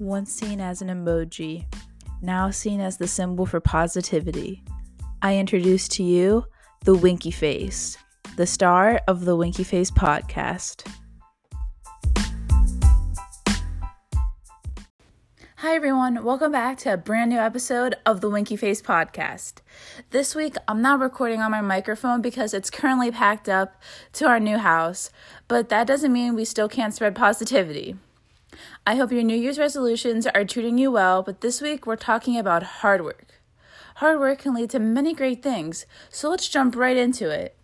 once seen as an emoji, now seen as the symbol for positivity, I introduce to you the Winky Face, the star of the Winky Face podcast. Hi, everyone. Welcome back to a brand new episode of the Winky Face podcast. This week, I'm not recording on my microphone because it's currently packed up to our new house, but that doesn't mean we still can't spread positivity. I hope your New Year's resolutions are treating you well, but this week we're talking about hard work. Hard work can lead to many great things, so let's jump right into it.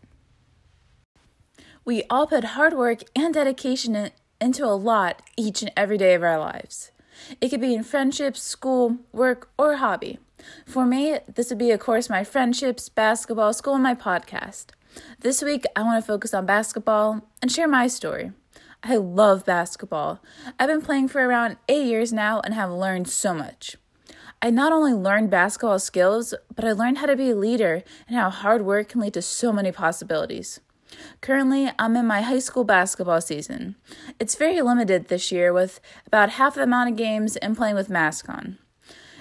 We all put hard work and dedication in, into a lot each and every day of our lives. It could be in friendships, school, work, or hobby. For me, this would be, of course, my friendships, basketball, school, and my podcast. This week, I want to focus on basketball and share my story. I love basketball. I've been playing for around eight years now and have learned so much. I not only learned basketball skills, but I learned how to be a leader and how hard work can lead to so many possibilities. Currently, I'm in my high school basketball season. It's very limited this year with about half the amount of games and playing with mask on.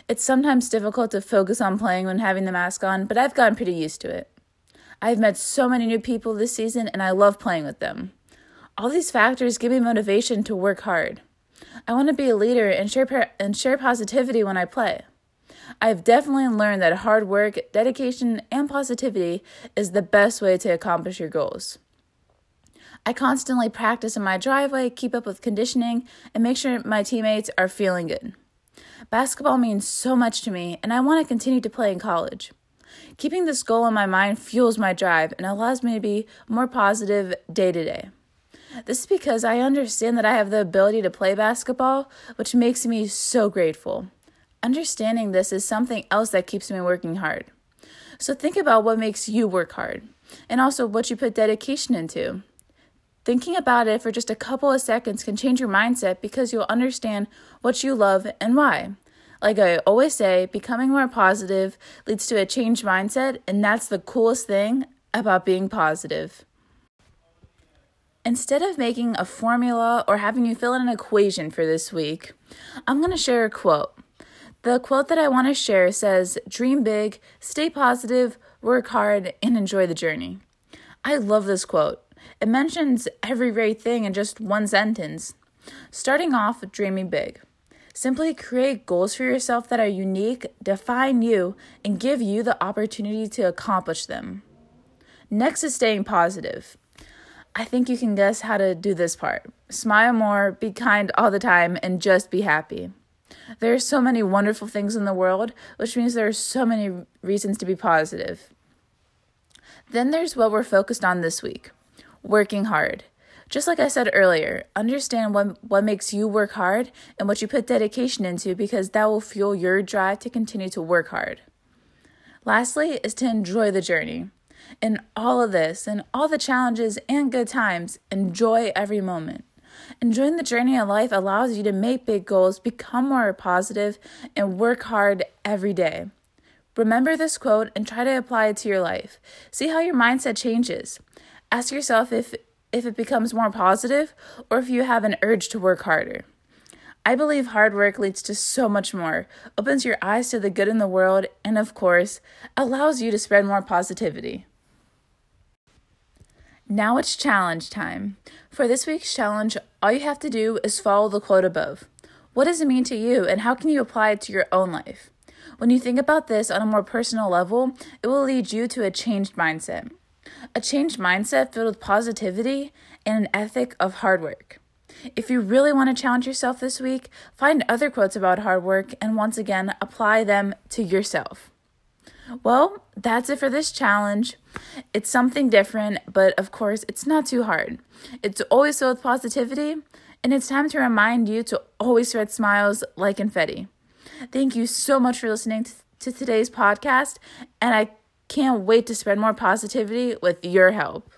It's sometimes difficult to focus on playing when having the mask on, but I've gotten pretty used to it. I've met so many new people this season and I love playing with them. All these factors give me motivation to work hard. I want to be a leader and share and share positivity when I play. I've definitely learned that hard work, dedication, and positivity is the best way to accomplish your goals. I constantly practice in my driveway, keep up with conditioning, and make sure my teammates are feeling good. Basketball means so much to me, and I want to continue to play in college. Keeping this goal in my mind fuels my drive and allows me to be more positive day to day. This is because I understand that I have the ability to play basketball, which makes me so grateful. Understanding this is something else that keeps me working hard. So think about what makes you work hard and also what you put dedication into. Thinking about it for just a couple of seconds can change your mindset because you'll understand what you love and why. Like I always say, becoming more positive leads to a changed mindset, and that's the coolest thing about being positive. Instead of making a formula or having you fill in an equation for this week, I'm going to share a quote. The quote that I want to share says, Dream big, stay positive, work hard, and enjoy the journey. I love this quote. It mentions every great thing in just one sentence. Starting off, with dreaming big. Simply create goals for yourself that are unique, define you, and give you the opportunity to accomplish them. Next is staying positive. I think you can guess how to do this part. Smile more, be kind all the time, and just be happy. There are so many wonderful things in the world, which means there are so many reasons to be positive. Then there's what we're focused on this week working hard. Just like I said earlier, understand what, what makes you work hard and what you put dedication into because that will fuel your drive to continue to work hard. Lastly, is to enjoy the journey. In all of this and all the challenges and good times, enjoy every moment. Enjoying the journey of life allows you to make big goals, become more positive, and work hard every day. Remember this quote and try to apply it to your life. See how your mindset changes. Ask yourself if, if it becomes more positive or if you have an urge to work harder. I believe hard work leads to so much more, opens your eyes to the good in the world, and of course, allows you to spread more positivity. Now it's challenge time. For this week's challenge, all you have to do is follow the quote above. What does it mean to you, and how can you apply it to your own life? When you think about this on a more personal level, it will lead you to a changed mindset. A changed mindset filled with positivity and an ethic of hard work. If you really want to challenge yourself this week, find other quotes about hard work and once again apply them to yourself. Well, that's it for this challenge. It's something different, but of course, it's not too hard. It's always filled with positivity, and it's time to remind you to always spread smiles like confetti. Thank you so much for listening to today's podcast, and I can't wait to spread more positivity with your help.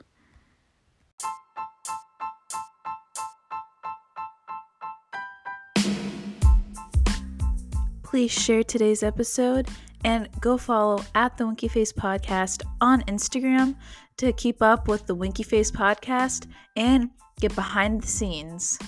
Please share today's episode and go follow at the Winky Face Podcast on Instagram to keep up with the Winky Face Podcast and get behind the scenes.